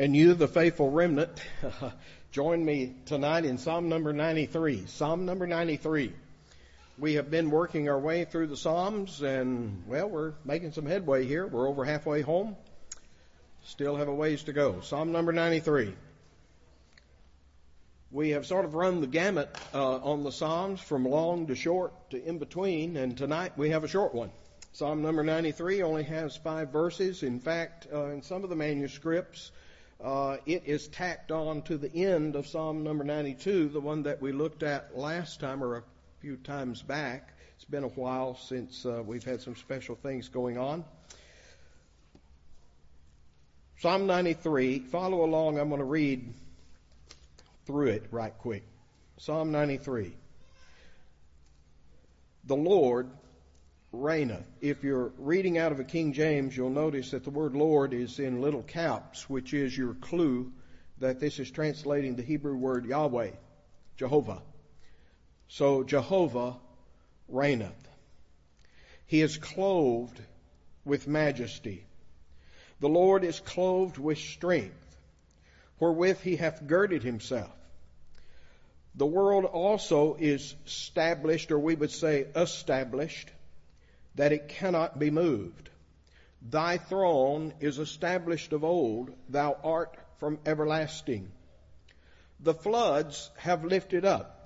And you, the faithful remnant, join me tonight in Psalm number 93. Psalm number 93. We have been working our way through the Psalms and, well, we're making some headway here. We're over halfway home. Still have a ways to go. Psalm number 93. We have sort of run the gamut uh, on the Psalms from long to short to in between, and tonight we have a short one. Psalm number 93 only has five verses. In fact, uh, in some of the manuscripts, uh, it is tacked on to the end of Psalm number 92, the one that we looked at last time or a few times back. It's been a while since uh, we've had some special things going on. Psalm 93, follow along. I'm going to read through it right quick. Psalm 93. The Lord reigneth. If you're reading out of a King James, you'll notice that the word Lord is in little caps, which is your clue that this is translating the Hebrew word Yahweh, Jehovah. So Jehovah reigneth. He is clothed with majesty. The Lord is clothed with strength, wherewith he hath girded himself. The world also is established, or we would say established, that it cannot be moved. Thy throne is established of old, thou art from everlasting. The floods have lifted up.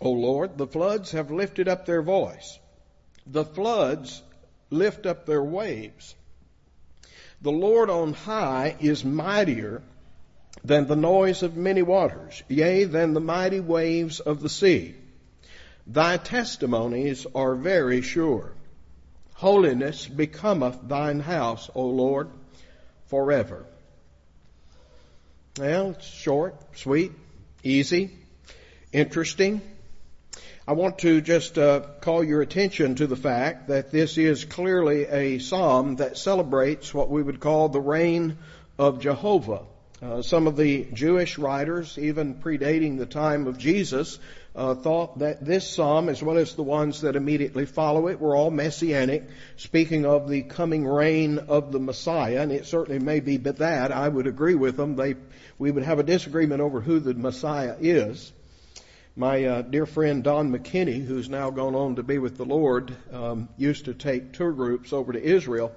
O Lord, the floods have lifted up their voice. The floods lift up their waves. The Lord on high is mightier than the noise of many waters, yea, than the mighty waves of the sea. Thy testimonies are very sure. Holiness becometh thine house, O Lord, forever. Well, it's short, sweet, easy, interesting. I want to just uh, call your attention to the fact that this is clearly a psalm that celebrates what we would call the reign of Jehovah. Uh, some of the Jewish writers, even predating the time of Jesus, uh, thought that this psalm, as well as the ones that immediately follow it, were all messianic, speaking of the coming reign of the Messiah, and it certainly may be but that. I would agree with them. They, we would have a disagreement over who the Messiah is. My uh, dear friend Don McKinney, who's now gone on to be with the Lord, um, used to take tour groups over to Israel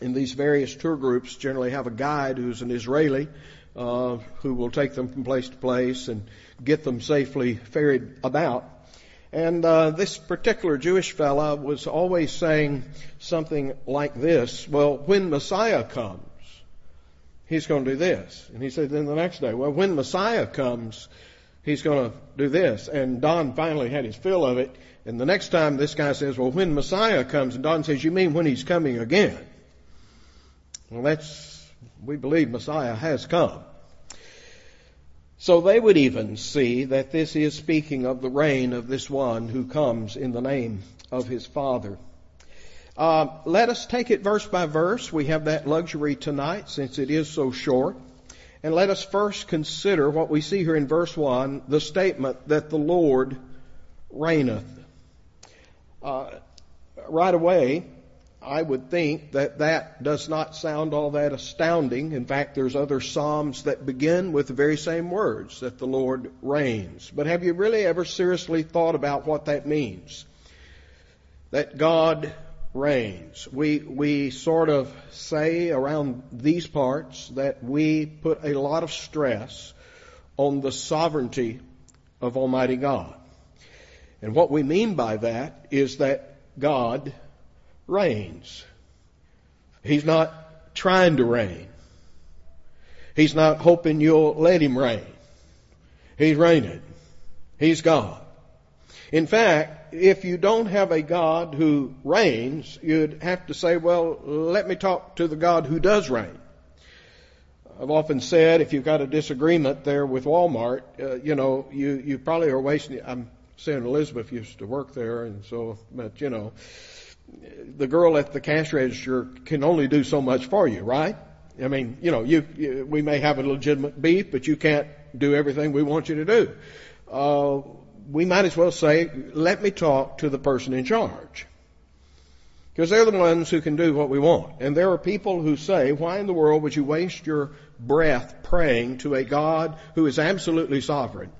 And these various tour groups generally have a guide who's an Israeli uh, who will take them from place to place and get them safely ferried about. And uh, this particular Jewish fella was always saying something like this: "Well, when Messiah comes, he's going to do this." And he said, then the next day, "Well, when Messiah comes, he's going to do this." And Don finally had his fill of it. And the next time this guy says, "Well, when Messiah comes," and Don says, "You mean when he's coming again?" Well, that's, we believe Messiah has come. So they would even see that this is speaking of the reign of this one who comes in the name of his Father. Uh, let us take it verse by verse. We have that luxury tonight since it is so short. And let us first consider what we see here in verse 1, the statement that the Lord reigneth. Uh, right away, I would think that that does not sound all that astounding. In fact, there's other Psalms that begin with the very same words, that the Lord reigns. But have you really ever seriously thought about what that means? That God reigns. We, we sort of say around these parts that we put a lot of stress on the sovereignty of Almighty God. And what we mean by that is that God reigns. He's not trying to reign. He's not hoping you'll let him reign. He's reigning. He's God. In fact, if you don't have a God who reigns, you'd have to say, well, let me talk to the God who does reign. I've often said if you've got a disagreement there with Walmart, uh, you know, you, you probably are wasting, I'm saying Elizabeth used to work there and so, but you know, the girl at the cash register can only do so much for you, right? I mean, you know, you, you we may have a legitimate beef, but you can't do everything we want you to do. Uh, we might as well say, let me talk to the person in charge. Because they're the ones who can do what we want. And there are people who say, why in the world would you waste your breath praying to a God who is absolutely sovereign?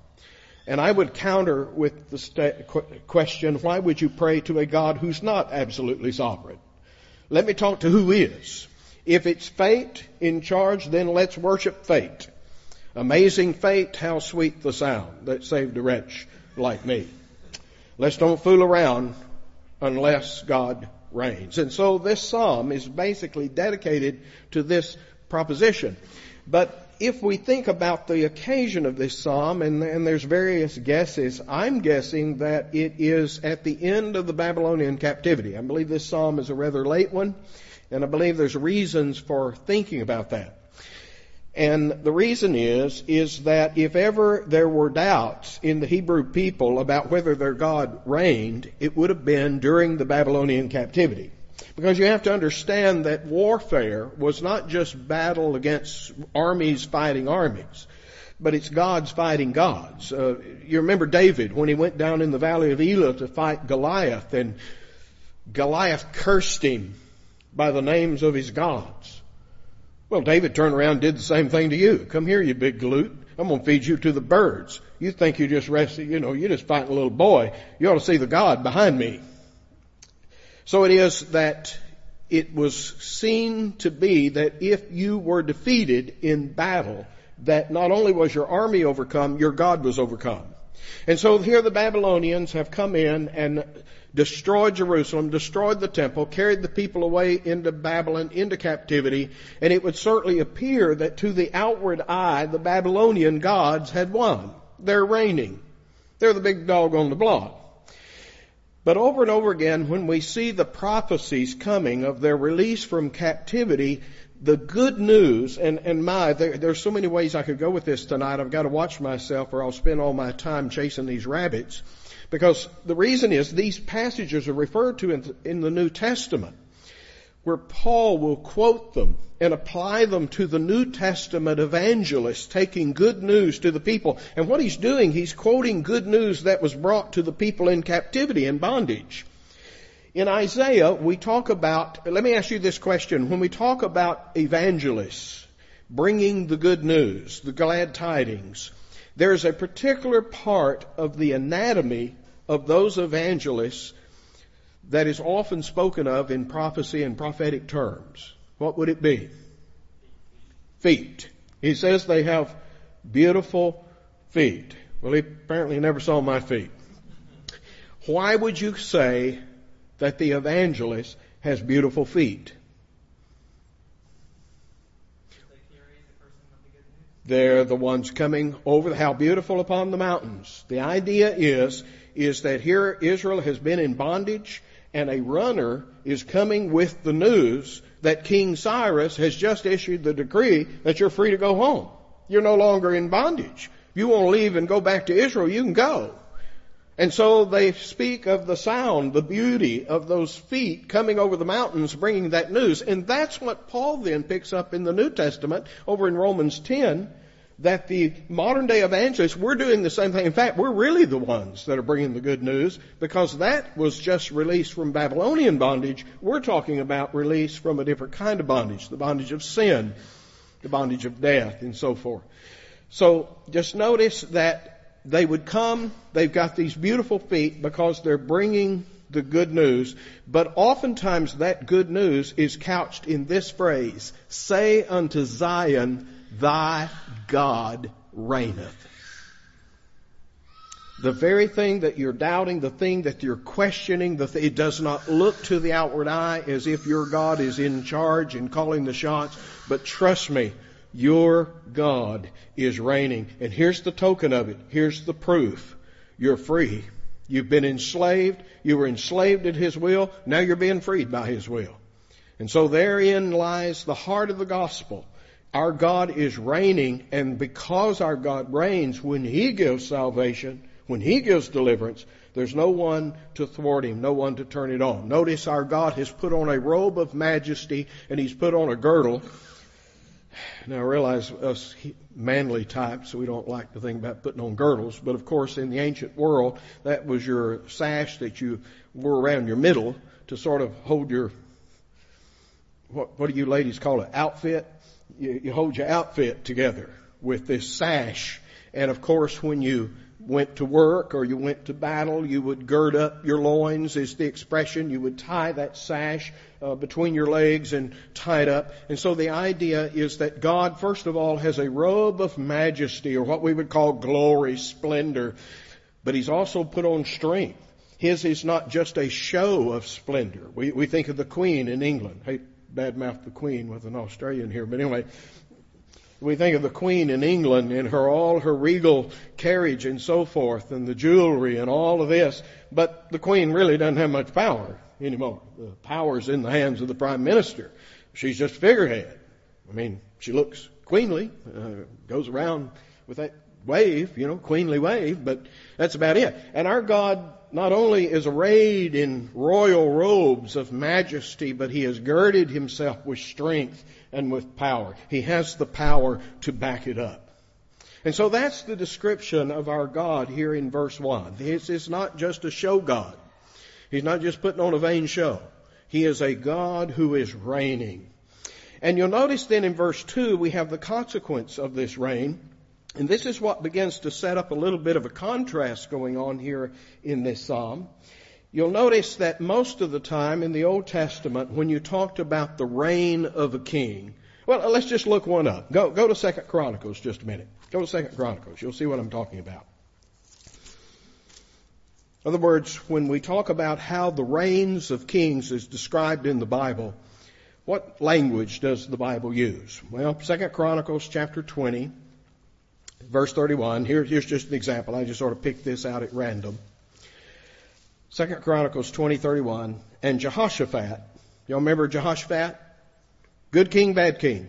And I would counter with the sta- question, why would you pray to a God who's not absolutely sovereign? Let me talk to who is. If it's fate in charge, then let's worship fate. Amazing fate, how sweet the sound that saved a wretch like me. Let's don't fool around unless God reigns. And so this psalm is basically dedicated to this proposition. But if we think about the occasion of this psalm, and, and, there's various guesses, I'm guessing that it is at the end of the Babylonian captivity. I believe this psalm is a rather late one, and I believe there's reasons for thinking about that. And the reason is, is that if ever there were doubts in the Hebrew people about whether their God reigned, it would have been during the Babylonian captivity. Because you have to understand that warfare was not just battle against armies fighting armies, but it's gods fighting gods. Uh, you remember David when he went down in the valley of Elah to fight Goliath and Goliath cursed him by the names of his gods. Well, David turned around and did the same thing to you. Come here, you big glute. I'm going to feed you to the birds. You think you're just resting, you know, you're just fighting a little boy. You ought to see the God behind me. So it is that it was seen to be that if you were defeated in battle, that not only was your army overcome, your God was overcome. And so here the Babylonians have come in and destroyed Jerusalem, destroyed the temple, carried the people away into Babylon, into captivity, and it would certainly appear that to the outward eye, the Babylonian gods had won. They're reigning. They're the big dog on the block. But over and over again, when we see the prophecies coming of their release from captivity, the good news, and, and my, there, there's so many ways I could go with this tonight. I've got to watch myself or I'll spend all my time chasing these rabbits. Because the reason is these passages are referred to in, in the New Testament where Paul will quote them and apply them to the New Testament evangelists taking good news to the people. And what he's doing, he's quoting good news that was brought to the people in captivity and bondage. In Isaiah, we talk about, let me ask you this question. When we talk about evangelists bringing the good news, the glad tidings, there's a particular part of the anatomy of those evangelists that is often spoken of in prophecy and prophetic terms. What would it be? Feet. He says they have beautiful feet. Well, he apparently never saw my feet. Why would you say that the evangelist has beautiful feet? They're the ones coming over how beautiful upon the mountains. The idea is is that here Israel has been in bondage and a runner is coming with the news that King Cyrus has just issued the decree that you're free to go home. You're no longer in bondage. If you want to leave and go back to Israel, you can go. And so they speak of the sound, the beauty of those feet coming over the mountains bringing that news. And that's what Paul then picks up in the New Testament over in Romans 10 that the modern day evangelists, we're doing the same thing. In fact, we're really the ones that are bringing the good news because that was just released from Babylonian bondage. We're talking about release from a different kind of bondage, the bondage of sin, the bondage of death, and so forth. So just notice that they would come, they've got these beautiful feet because they're bringing the good news, but oftentimes that good news is couched in this phrase, say unto Zion, thy God reigneth. The very thing that you're doubting, the thing that you're questioning, the th- it does not look to the outward eye as if your God is in charge and calling the shots, but trust me, your God is reigning. And here's the token of it. Here's the proof. You're free. You've been enslaved. You were enslaved at His will. Now you're being freed by His will. And so therein lies the heart of the gospel. Our God is reigning, and because our God reigns, when He gives salvation, when He gives deliverance, there's no one to thwart Him, no one to turn it on. Notice our God has put on a robe of majesty, and He's put on a girdle Now I realize us manly types, we don't like to think about putting on girdles, but of course in the ancient world, that was your sash that you wore around your middle to sort of hold your, what, what do you ladies call it, outfit? You, you hold your outfit together with this sash. And of course when you went to work or you went to battle, you would gird up your loins is the expression. You would tie that sash uh, between your legs and tie it up. And so the idea is that God, first of all, has a robe of majesty or what we would call glory, splendor, but He's also put on strength. His is not just a show of splendor. We, we think of the Queen in England. Hey, badmouth the Queen with an Australian here, but anyway, we think of the Queen in England and her, all her regal carriage and so forth and the jewelry and all of this, but the Queen really doesn't have much power anymore. The power's in the hands of the Prime Minister. She's just figurehead. I mean, she looks queenly, uh, goes around with that wave, you know, queenly wave, but that's about it. And our God not only is arrayed in royal robes of majesty, but he has girded himself with strength and with power. He has the power to back it up. And so that's the description of our God here in verse 1. This is not just a show God. He's not just putting on a vain show. He is a God who is reigning. And you'll notice then in verse 2 we have the consequence of this reign. And this is what begins to set up a little bit of a contrast going on here in this psalm. You'll notice that most of the time in the Old Testament, when you talked about the reign of a king, well, let's just look one up. Go, go to Second Chronicles just a minute. Go to Second Chronicles. You'll see what I'm talking about. In other words, when we talk about how the reigns of kings is described in the Bible, what language does the Bible use? Well, Second Chronicles chapter 20, verse 31. Here, here's just an example. I just sort of picked this out at random. Second Chronicles 20:31, and Jehoshaphat. Y'all remember Jehoshaphat? Good king, bad king.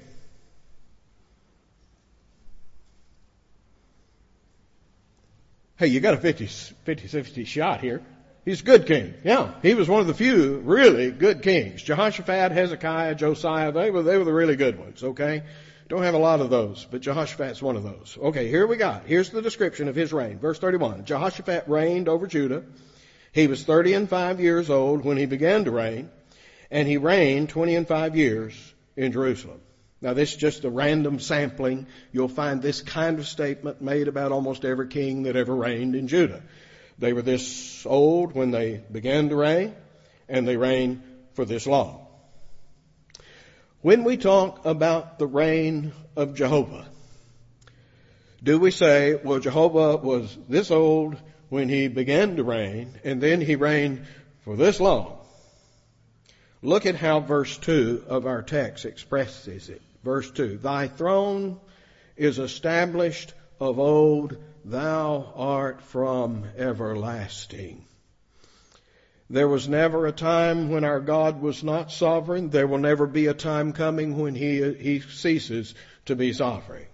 Hey, you got a 50, 50, 50 shot here. He's a good king. Yeah, he was one of the few really good kings. Jehoshaphat, Hezekiah, Josiah, they were, they were the really good ones, okay? Don't have a lot of those, but Jehoshaphat's one of those. Okay, here we got. Here's the description of his reign. Verse 31. Jehoshaphat reigned over Judah he was 30 and 5 years old when he began to reign, and he reigned 20 and 5 years in Jerusalem. Now this is just a random sampling. You'll find this kind of statement made about almost every king that ever reigned in Judah. They were this old when they began to reign, and they reigned for this long. When we talk about the reign of Jehovah, do we say, well, Jehovah was this old when he began to reign, and then he reigned for this long. Look at how verse 2 of our text expresses it. Verse 2 Thy throne is established of old, thou art from everlasting. There was never a time when our God was not sovereign. There will never be a time coming when he, he ceases to be sovereign.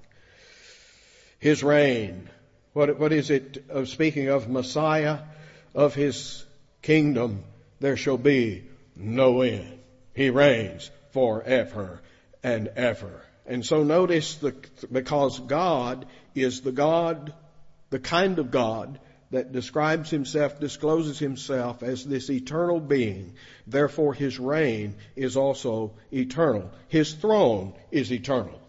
His reign what, what is it of uh, speaking of Messiah, of his kingdom, there shall be no end. He reigns forever and ever. And so notice the, because God is the God, the kind of God that describes himself, discloses himself as this eternal being. Therefore his reign is also eternal. His throne is eternal.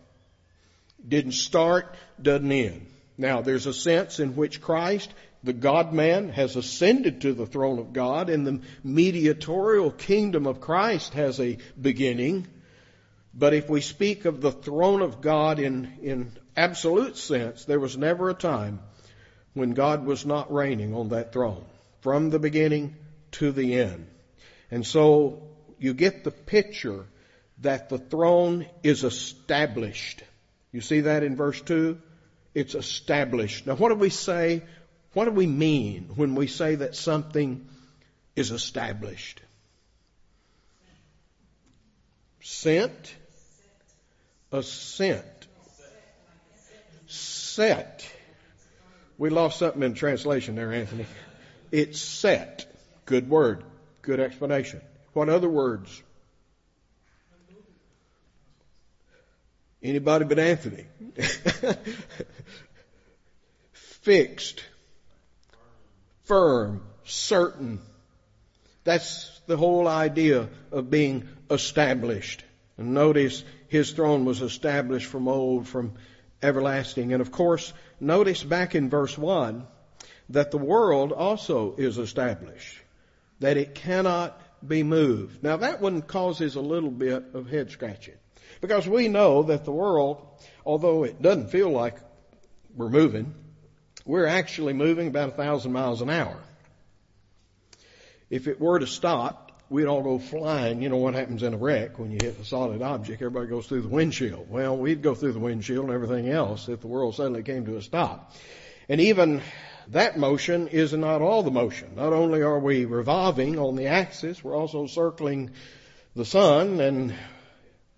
Didn't start, doesn't end. Now, there's a sense in which Christ, the God man, has ascended to the throne of God, and the mediatorial kingdom of Christ has a beginning. But if we speak of the throne of God in, in absolute sense, there was never a time when God was not reigning on that throne, from the beginning to the end. And so you get the picture that the throne is established. You see that in verse 2? It's established. Now, what do we say? What do we mean when we say that something is established? Sent, assent, set. We lost something in translation there, Anthony. It's set. Good word. Good explanation. What other words? Anybody but Anthony. Fixed. Firm. Certain. That's the whole idea of being established. And notice his throne was established from old, from everlasting. And of course, notice back in verse 1 that the world also is established, that it cannot be moved. Now that one causes a little bit of head scratching because we know that the world, although it doesn't feel like we're moving, we're actually moving about a thousand miles an hour. If it were to stop, we'd all go flying. You know what happens in a wreck when you hit a solid object? Everybody goes through the windshield. Well, we'd go through the windshield and everything else if the world suddenly came to a stop. And even that motion is not all the motion. Not only are we revolving on the axis, we're also circling the sun, and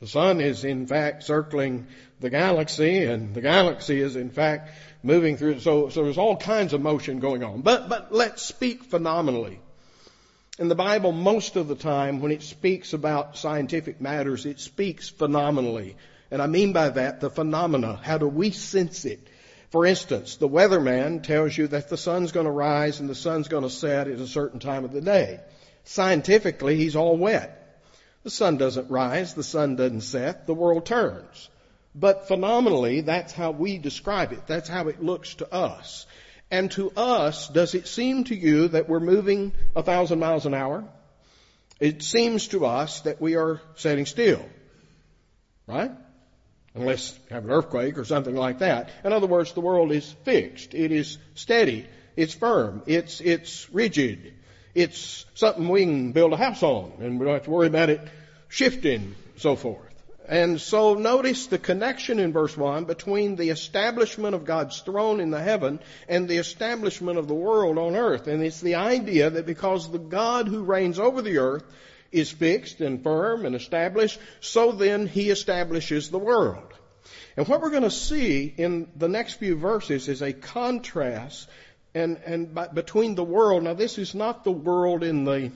the sun is in fact circling the galaxy, and the galaxy is in fact moving through. So, so there's all kinds of motion going on. But, but let's speak phenomenally. In the Bible, most of the time, when it speaks about scientific matters, it speaks phenomenally. And I mean by that the phenomena. How do we sense it? For instance, the weatherman tells you that the sun's going to rise and the sun's going to set at a certain time of the day. Scientifically, he's all wet. The sun doesn't rise, the sun doesn't set, the world turns. But phenomenally, that's how we describe it. That's how it looks to us. And to us, does it seem to you that we're moving a thousand miles an hour? It seems to us that we are setting still. Right? unless you have an earthquake or something like that. In other words, the world is fixed. It is steady. It's firm. It's, it's rigid. It's something we can build a house on and we don't have to worry about it shifting, so forth. And so notice the connection in verse 1 between the establishment of God's throne in the heaven and the establishment of the world on earth. And it's the idea that because the God who reigns over the earth is fixed and firm and established, so then he establishes the world. And what we're going to see in the next few verses is a contrast and, and between the world. Now this is not the world in the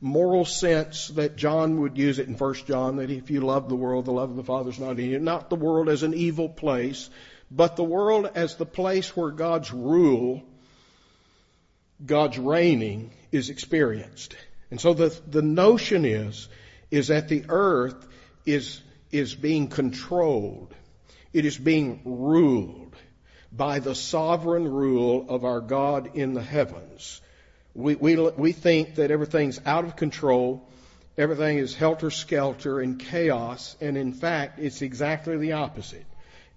moral sense that John would use it in 1 John, that if you love the world, the love of the Father is not in you. Not the world as an evil place, but the world as the place where God's rule, God's reigning is experienced. And so the, the notion is, is that the earth is, is being controlled. It is being ruled by the sovereign rule of our God in the heavens. We, we, we think that everything's out of control, everything is helter skelter and chaos, and in fact, it's exactly the opposite.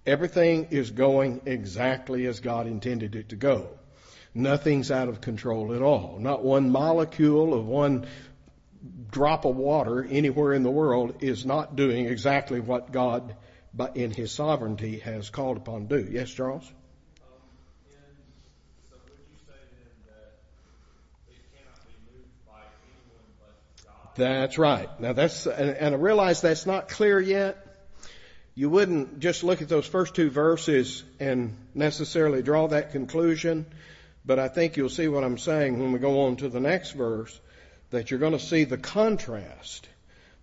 Everything is going exactly as God intended it to go. Nothing's out of control at all. Not one molecule of one drop of water anywhere in the world is not doing exactly what God, in His sovereignty, has called upon to do. Yes, Charles? That's right. Now that's, and, I realize that's not clear yet. You wouldn't just look at those first two verses and necessarily draw that conclusion. But I think you'll see what I'm saying when we go on to the next verse, that you're going to see the contrast,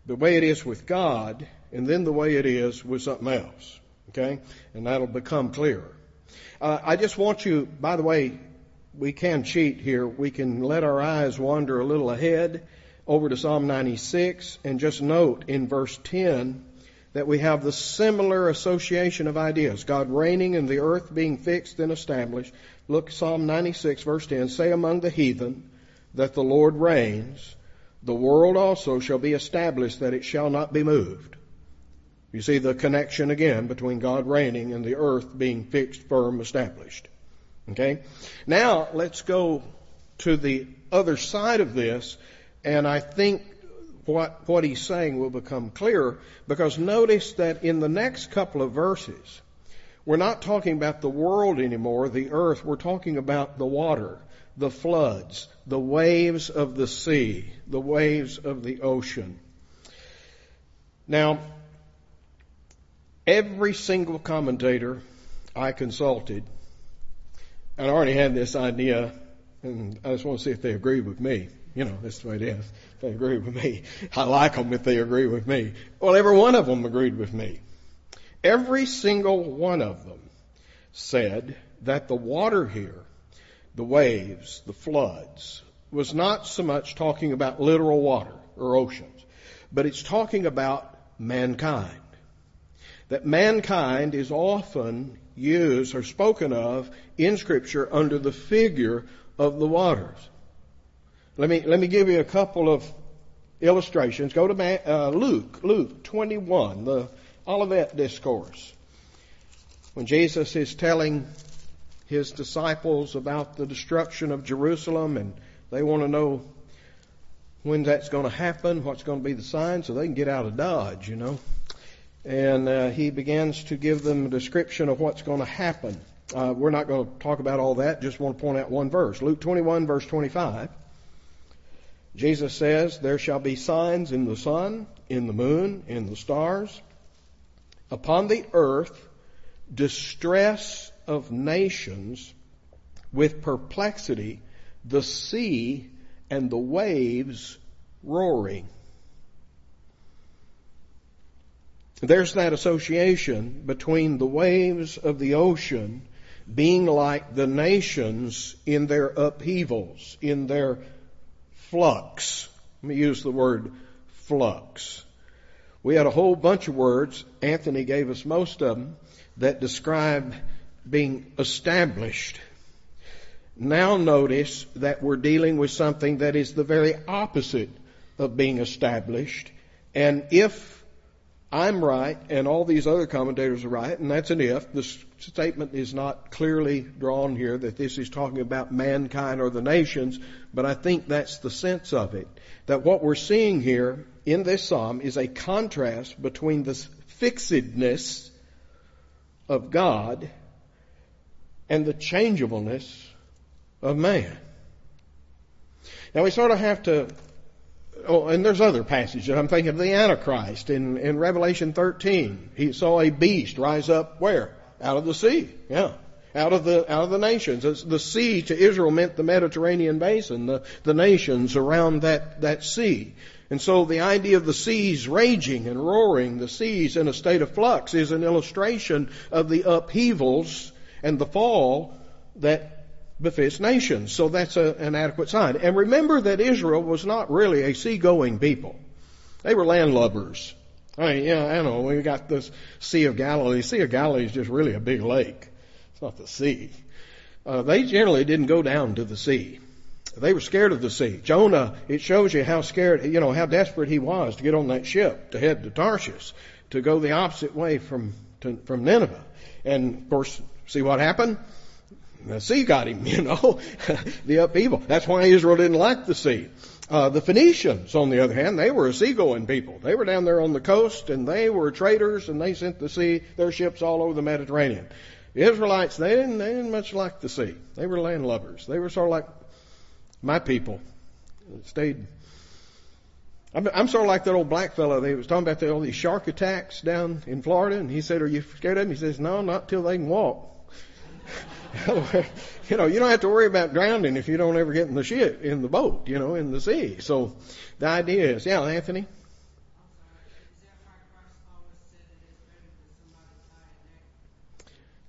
the way it is with God, and then the way it is with something else. Okay? And that'll become clearer. Uh, I just want you, by the way, we can cheat here. We can let our eyes wander a little ahead over to Psalm 96 and just note in verse 10 that we have the similar association of ideas. God reigning and the earth being fixed and established. Look, Psalm 96 verse 10. Say among the heathen that the Lord reigns. The world also shall be established that it shall not be moved. You see the connection again between God reigning and the earth being fixed, firm, established. Okay? Now, let's go to the other side of this, and I think what, what he's saying will become clearer because notice that in the next couple of verses, we're not talking about the world anymore, the earth. We're talking about the water, the floods, the waves of the sea, the waves of the ocean. Now, every single commentator I consulted, and I already had this idea, and I just want to see if they agree with me. You know, that's the way it is. They agree with me, I like them if they agree with me. Well, every one of them agreed with me. Every single one of them said that the water here, the waves, the floods, was not so much talking about literal water or oceans, but it's talking about mankind. That mankind is often used or spoken of in scripture under the figure of the waters. Let me, let me give you a couple of illustrations. Go to uh, Luke, Luke 21, the Olivet Discourse. When Jesus is telling his disciples about the destruction of Jerusalem and they want to know when that's going to happen, what's going to be the sign, so they can get out of Dodge, you know. And uh, he begins to give them a description of what's going to happen. Uh, we're not going to talk about all that, just want to point out one verse. Luke 21, verse 25. Jesus says, There shall be signs in the sun, in the moon, in the stars, upon the earth, distress of nations with perplexity, the sea and the waves roaring. There's that association between the waves of the ocean being like the nations in their upheavals, in their flux. Let me use the word flux. We had a whole bunch of words, Anthony gave us most of them, that describe being established. Now notice that we're dealing with something that is the very opposite of being established. And if I'm right and all these other commentators are right, and that's an if, statement is not clearly drawn here that this is talking about mankind or the nations, but I think that's the sense of it. That what we're seeing here in this psalm is a contrast between the fixedness of God and the changeableness of man. Now we sort of have to, oh, and there's other passages. I'm thinking of the Antichrist in, in Revelation 13. He saw a beast rise up where? Out of the sea. Yeah. Out of the, out of the nations. the sea to Israel meant the Mediterranean basin, the, the nations around that, that sea. And so the idea of the seas raging and roaring, the seas in a state of flux, is an illustration of the upheavals and the fall that befits nations. So that's a, an adequate sign. And remember that Israel was not really a seagoing people. They were landlubbers. I mean, yeah, I know, we got this Sea of Galilee. Sea of Galilee is just really a big lake. It's not the sea. Uh, they generally didn't go down to the sea. They were scared of the sea. Jonah, it shows you how scared, you know, how desperate he was to get on that ship to head to Tarshish, to go the opposite way from, to, from Nineveh. And of course, see what happened? The sea got him, you know, the upheaval. That's why Israel didn't like the sea. Uh, the Phoenicians, on the other hand, they were a seagoing people. They were down there on the coast and they were traders and they sent the sea, their ships all over the Mediterranean. The Israelites, they didn't, they didn't much like the sea. They were landlubbers. They were sort of like my people. Stayed. I'm, I'm sort of like that old black fellow. They was talking about the, all these shark attacks down in Florida, and he said, "Are you scared of them?" He says, "No, not till they can walk." you know, you don't have to worry about drowning if you don't ever get in the ship, in the boat, you know, in the sea. So the idea is, yeah, Anthony?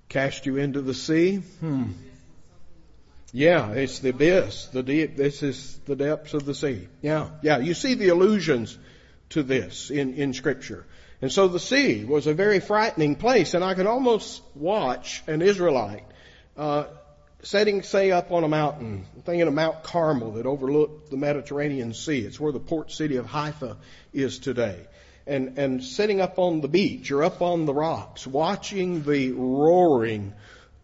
Cast you into the sea? Hmm. Yeah, it's the abyss. The deep, this is the depths of the sea. Yeah, yeah. You see the allusions to this in, in scripture. And so the sea was a very frightening place, and I could almost watch an Israelite uh, setting, say, up on a mountain, thinking of Mount Carmel that overlooked the Mediterranean Sea. It's where the port city of Haifa is today. And, and sitting up on the beach or up on the rocks, watching the roaring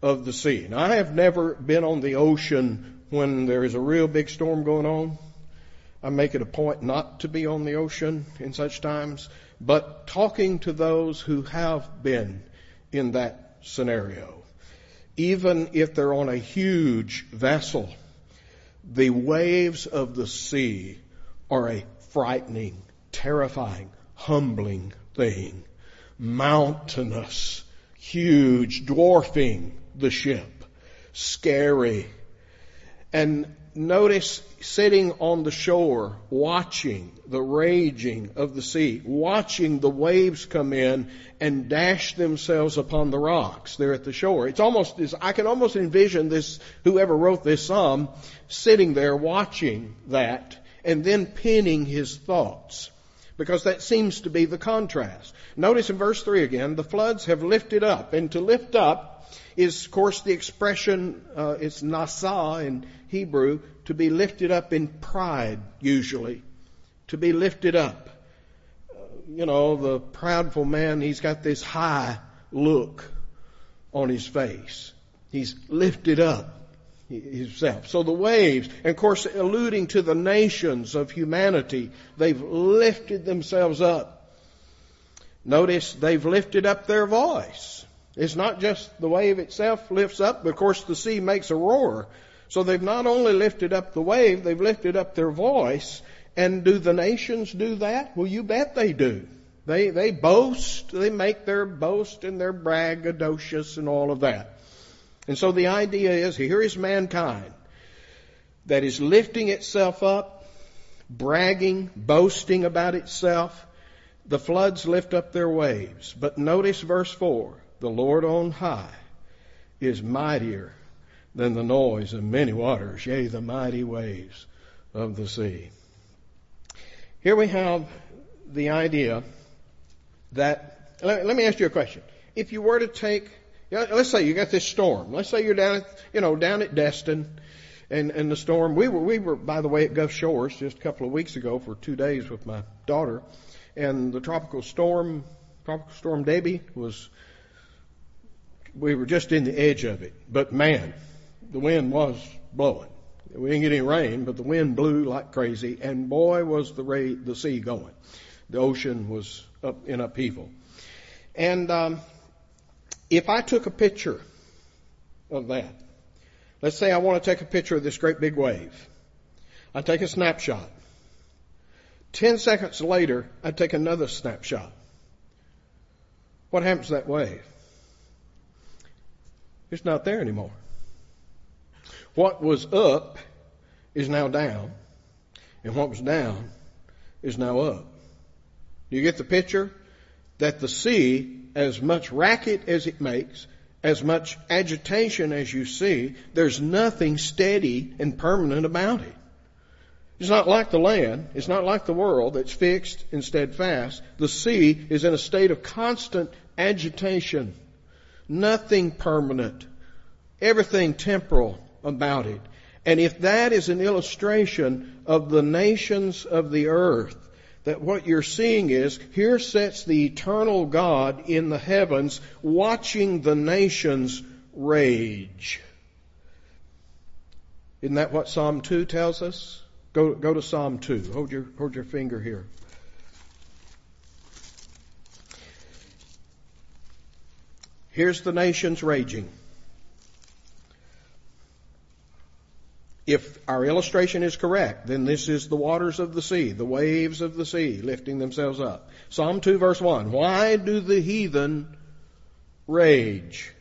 of the sea. Now, I have never been on the ocean when there is a real big storm going on. I make it a point not to be on the ocean in such times, but talking to those who have been in that scenario even if they're on a huge vessel, the waves of the sea are a frightening, terrifying, humbling thing. Mountainous, huge, dwarfing the ship. Scary. And notice sitting on the shore, watching the raging of the sea, watching the waves come in and dash themselves upon the rocks there at the shore. It's almost, I can almost envision this, whoever wrote this psalm, sitting there watching that and then penning his thoughts. Because that seems to be the contrast. Notice in verse 3 again, the floods have lifted up. And to lift up is, of course, the expression, uh, it's nasa in Hebrew, to be lifted up in pride, usually. To be lifted up. You know, the proudful man, he's got this high look on his face. He's lifted up himself. So the waves, and of course alluding to the nations of humanity, they've lifted themselves up. Notice they've lifted up their voice. It's not just the wave itself lifts up, but of course the sea makes a roar. So they've not only lifted up the wave, they've lifted up their voice. And do the nations do that? Well, you bet they do. They, they boast, they make their boast and they're braggadocious and all of that. And so the idea is here is mankind that is lifting itself up, bragging, boasting about itself. The floods lift up their waves. But notice verse 4 the Lord on high is mightier than the noise of many waters, yea, the mighty waves of the sea. Here we have the idea that, let, let me ask you a question. If you were to take let's say you got this storm. Let's say you're down at, you know, down at Destin and, and the storm. We were, we were, by the way, at Gulf Shores just a couple of weeks ago for two days with my daughter. And the tropical storm, tropical storm Debbie was, we were just in the edge of it. But man, the wind was blowing. We didn't get any rain, but the wind blew like crazy, and boy was the ra- the sea going. The ocean was up in upheaval. And um, if I took a picture of that, let's say I want to take a picture of this great big wave. I take a snapshot. Ten seconds later, I take another snapshot. What happens to that wave? It's not there anymore. What was up is now down, and what was down is now up. You get the picture? That the sea as much racket as it makes, as much agitation as you see, there's nothing steady and permanent about it. It's not like the land. It's not like the world that's fixed and steadfast. The sea is in a state of constant agitation. Nothing permanent. Everything temporal about it. And if that is an illustration of the nations of the earth, that what you're seeing is here sits the eternal God in the heavens watching the nations rage. Isn't that what Psalm 2 tells us? Go, go to Psalm 2. Hold your, hold your finger here. Here's the nations raging. If our illustration is correct, then this is the waters of the sea, the waves of the sea lifting themselves up. Psalm 2 verse 1. Why do the heathen rage?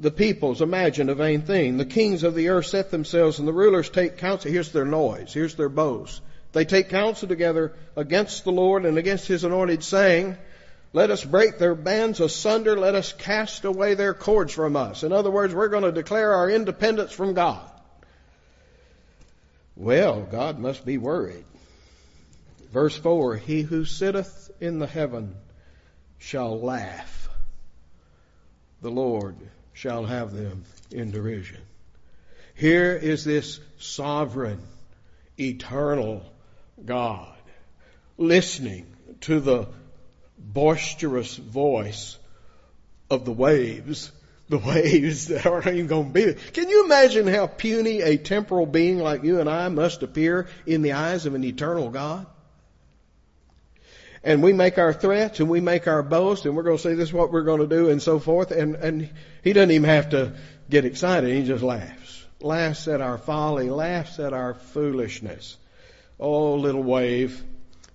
The peoples imagine a vain thing. The kings of the earth set themselves and the rulers take counsel. Here's their noise. Here's their boast. They take counsel together against the Lord and against his anointed saying, let us break their bands asunder. Let us cast away their cords from us. In other words, we're going to declare our independence from God. Well, God must be worried. Verse 4 He who sitteth in the heaven shall laugh. The Lord shall have them in derision. Here is this sovereign, eternal God listening to the boisterous voice of the waves the waves that aren't even going to be there. Can you imagine how puny a temporal being like you and I must appear in the eyes of an eternal God? And we make our threats and we make our boast and we're going to say this is what we're going to do and so forth. And, and he doesn't even have to get excited. He just laughs. Laughs at our folly, laughs at our foolishness. Oh, little wave,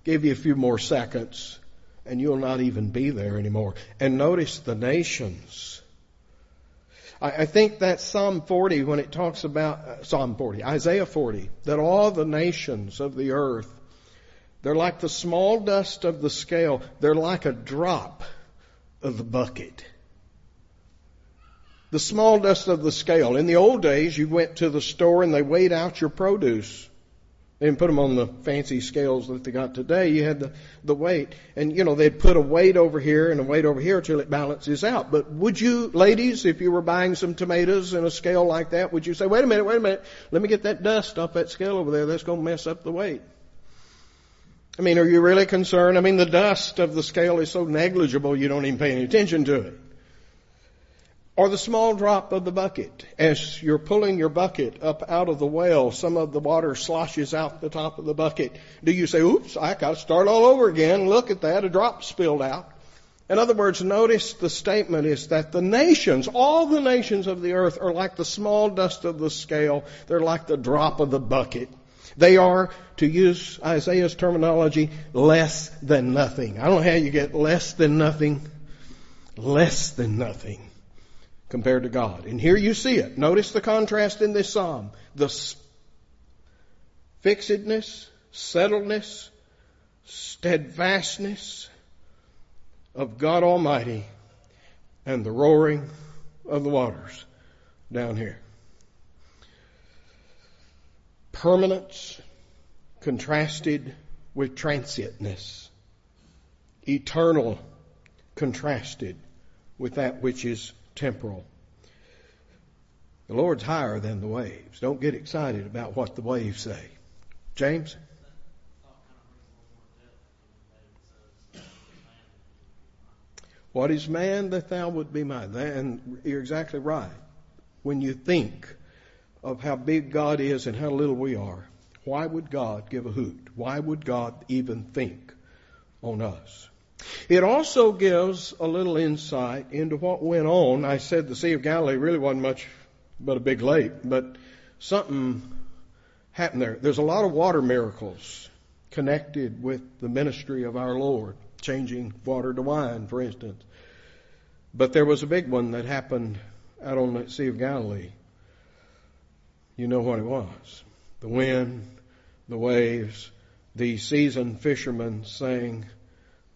give you a few more seconds and you'll not even be there anymore. And notice the nations I, I think that Psalm 40, when it talks about, uh, Psalm 40, Isaiah 40, that all the nations of the earth, they're like the small dust of the scale. They're like a drop of the bucket. The small dust of the scale. In the old days, you went to the store and they weighed out your produce. They didn't put them on the fancy scales that they got today. You had the, the weight. And, you know, they'd put a weight over here and a weight over here till it balances out. But would you, ladies, if you were buying some tomatoes in a scale like that, would you say, wait a minute, wait a minute, let me get that dust off that scale over there. That's going to mess up the weight. I mean, are you really concerned? I mean, the dust of the scale is so negligible you don't even pay any attention to it. Or the small drop of the bucket. As you're pulling your bucket up out of the well, some of the water sloshes out the top of the bucket. Do you say, oops, I gotta start all over again. Look at that, a drop spilled out. In other words, notice the statement is that the nations, all the nations of the earth are like the small dust of the scale. They're like the drop of the bucket. They are, to use Isaiah's terminology, less than nothing. I don't know how you get less than nothing. Less than nothing compared to God. And here you see it. Notice the contrast in this psalm. The fixedness, settledness, steadfastness of God Almighty and the roaring of the waters down here. Permanence contrasted with transientness. Eternal contrasted with that which is temporal. The Lord's higher than the waves. Don't get excited about what the waves say. James? What is man that thou would be mine? And you're exactly right. When you think of how big God is and how little we are, why would God give a hoot? Why would God even think on us? It also gives a little insight into what went on. I said the Sea of Galilee really wasn't much but a big lake, but something happened there. There's a lot of water miracles connected with the ministry of our Lord, changing water to wine, for instance. But there was a big one that happened out on the Sea of Galilee. You know what it was. The wind, the waves, the seasoned fishermen saying,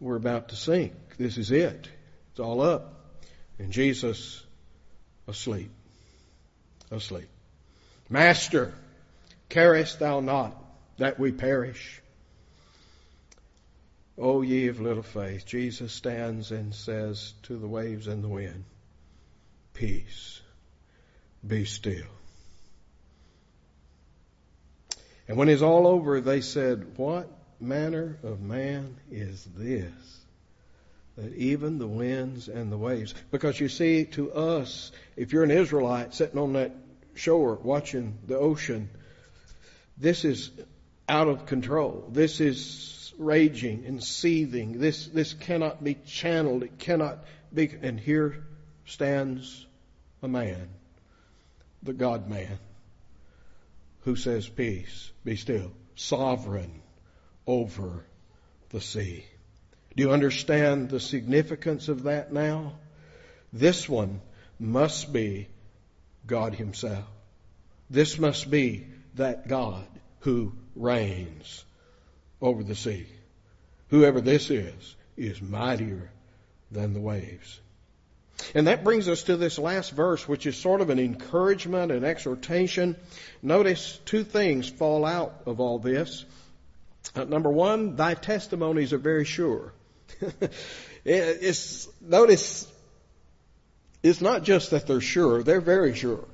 we're about to sink. This is it. It's all up. And Jesus asleep. Asleep. Master, carest thou not that we perish? O ye of little faith, Jesus stands and says to the waves and the wind, Peace, be still. And when it's all over, they said, What manner of man is this? That even the winds and the waves, because you see, to us, if you're an Israelite sitting on that shore watching the ocean, this is out of control. This is raging and seething. This, this cannot be channeled. It cannot be, and here stands a man, the God man, who says, peace, be still, sovereign, over the sea. Do you understand the significance of that now? This one must be God Himself. This must be that God who reigns over the sea. Whoever this is, is mightier than the waves. And that brings us to this last verse, which is sort of an encouragement and exhortation. Notice two things fall out of all this. Uh, number one, thy testimonies are very sure. it's, notice, it's not just that they're sure, they're very sure.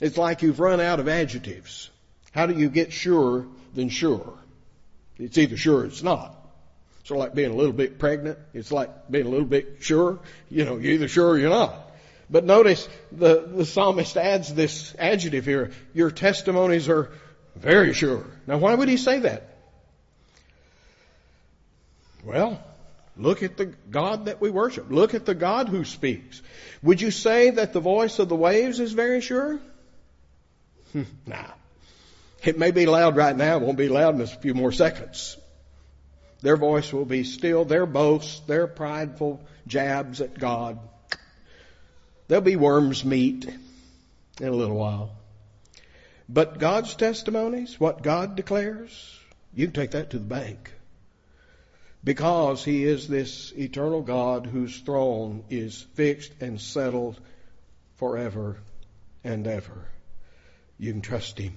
It's like you've run out of adjectives. How do you get sure than sure? It's either sure or it's not. Sort of like being a little bit pregnant. It's like being a little bit sure. You know, you're either sure or you're not. But notice the, the psalmist adds this adjective here. Your testimonies are very sure. Now, why would he say that? Well, look at the God that we worship. Look at the God who speaks. Would you say that the voice of the waves is very sure? Hmm, nah. It may be loud right now, it won't be loud in a few more seconds. Their voice will be still, their boasts, their prideful jabs at God. There'll be worms meat in a little while. But God's testimonies, what God declares, you can take that to the bank. Because He is this eternal God whose throne is fixed and settled forever and ever. You can trust Him.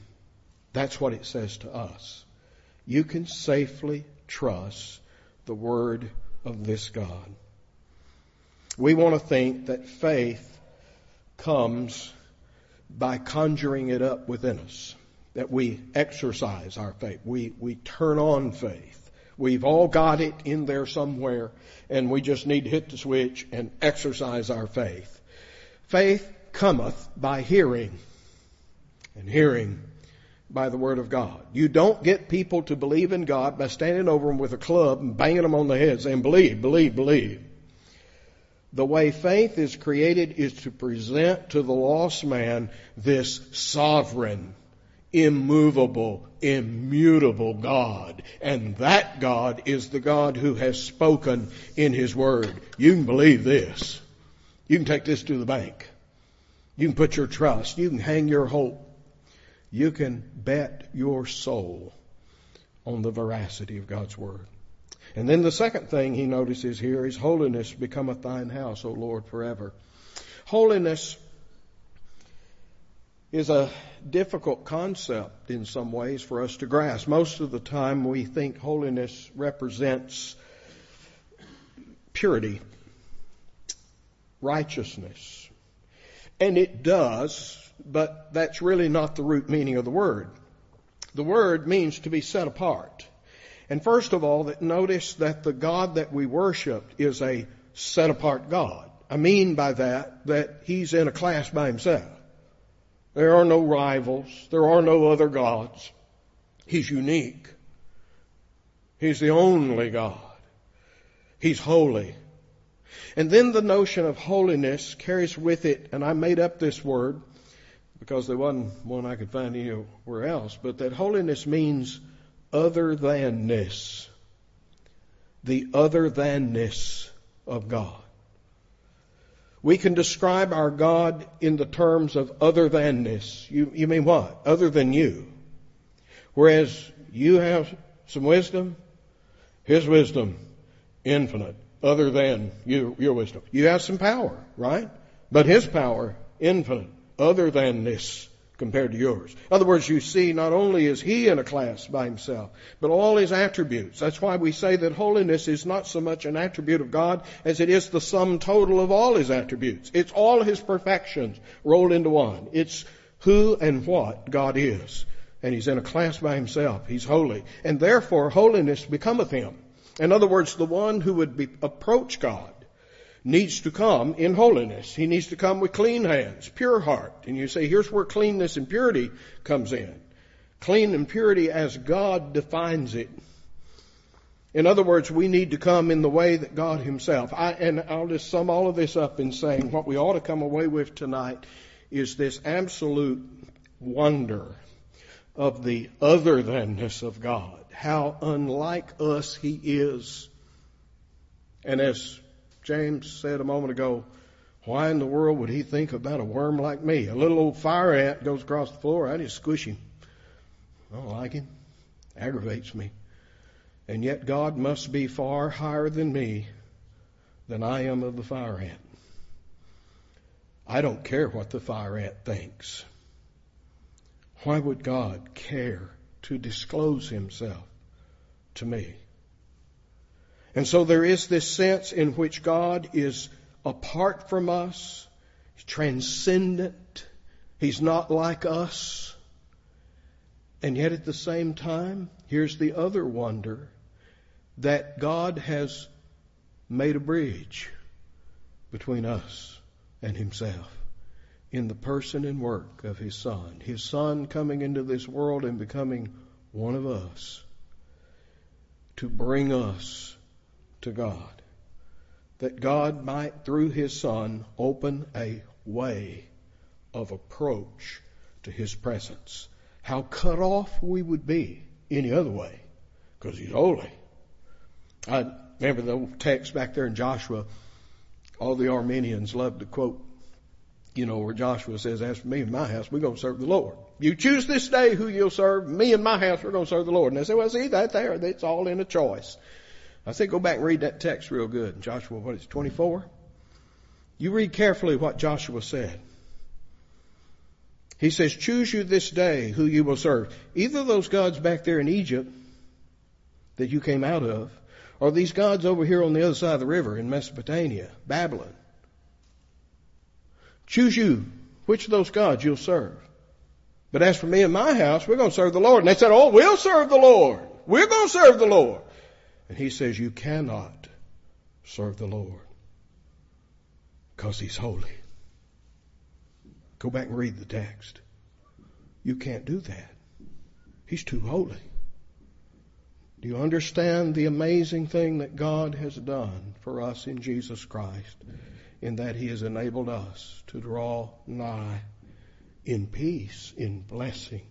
That's what it says to us. You can safely trust the Word of this God. We want to think that faith comes by conjuring it up within us, that we exercise our faith. We, we turn on faith. We've all got it in there somewhere, and we just need to hit the switch and exercise our faith. Faith cometh by hearing, and hearing by the Word of God. You don't get people to believe in God by standing over them with a club and banging them on the head saying, believe, believe, believe. The way faith is created is to present to the lost man this sovereign, immovable, immutable God. And that God is the God who has spoken in His Word. You can believe this. You can take this to the bank. You can put your trust. You can hang your hope you can bet your soul on the veracity of God's Word. And then the second thing he notices here is holiness becometh thine house, O Lord, forever. Holiness is a difficult concept in some ways for us to grasp. Most of the time we think holiness represents purity, righteousness. And it does but that's really not the root meaning of the word. The word means to be set apart. And first of all, notice that the God that we worship is a set apart God. I mean by that, that He's in a class by Himself. There are no rivals. There are no other gods. He's unique. He's the only God. He's holy. And then the notion of holiness carries with it, and I made up this word, because there wasn't one I could find anywhere else, but that holiness means other thanness. The other thanness of God. We can describe our God in the terms of other thanness. You, you mean what? Other than you. Whereas you have some wisdom, His wisdom, infinite, other than you, your wisdom. You have some power, right? But His power, infinite other than this compared to yours. In other words, you see, not only is he in a class by himself, but all his attributes. That's why we say that holiness is not so much an attribute of God as it is the sum total of all his attributes. It's all his perfections rolled into one. It's who and what God is. And he's in a class by himself. He's holy. And therefore, holiness becometh him. In other words, the one who would be, approach God needs to come in holiness. He needs to come with clean hands, pure heart. And you say, here's where cleanness and purity comes in. Clean and purity as God defines it. In other words, we need to come in the way that God Himself. I, and I'll just sum all of this up in saying what we ought to come away with tonight is this absolute wonder of the other thanness of God. How unlike us He is. And as James said a moment ago, why in the world would he think about a worm like me? A little old fire ant goes across the floor, I just squish him. I don't like him. Aggravates me. And yet God must be far higher than me than I am of the fire ant. I don't care what the fire ant thinks. Why would God care to disclose himself to me? And so there is this sense in which God is apart from us, He's transcendent, He's not like us. And yet at the same time, here's the other wonder that God has made a bridge between us and Himself in the person and work of His Son. His Son coming into this world and becoming one of us to bring us to God. That God might, through His Son, open a way of approach to His presence. How cut off we would be any other way, because He's holy. I remember the text back there in Joshua. All the Arminians love to quote You know, where Joshua says, as for me and my house, we're going to serve the Lord. You choose this day who you'll serve. Me and my house, we're going to serve the Lord. And they say, well, see that there, it's all in a choice. I say go back and read that text real good. Joshua, what is 24? You read carefully what Joshua said. He says, choose you this day who you will serve. Either those gods back there in Egypt that you came out of, or these gods over here on the other side of the river in Mesopotamia, Babylon. Choose you which of those gods you'll serve. But as for me and my house, we're going to serve the Lord. And they said, oh, we'll serve the Lord. We're going to serve the Lord. And he says, you cannot serve the Lord because he's holy. Go back and read the text. You can't do that. He's too holy. Do you understand the amazing thing that God has done for us in Jesus Christ in that he has enabled us to draw nigh in peace, in blessing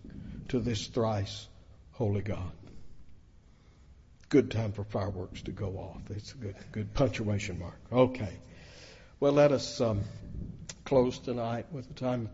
to this thrice holy God? Good time for fireworks to go off. It's a good, good punctuation mark. Okay. Well, let us um, close tonight with a time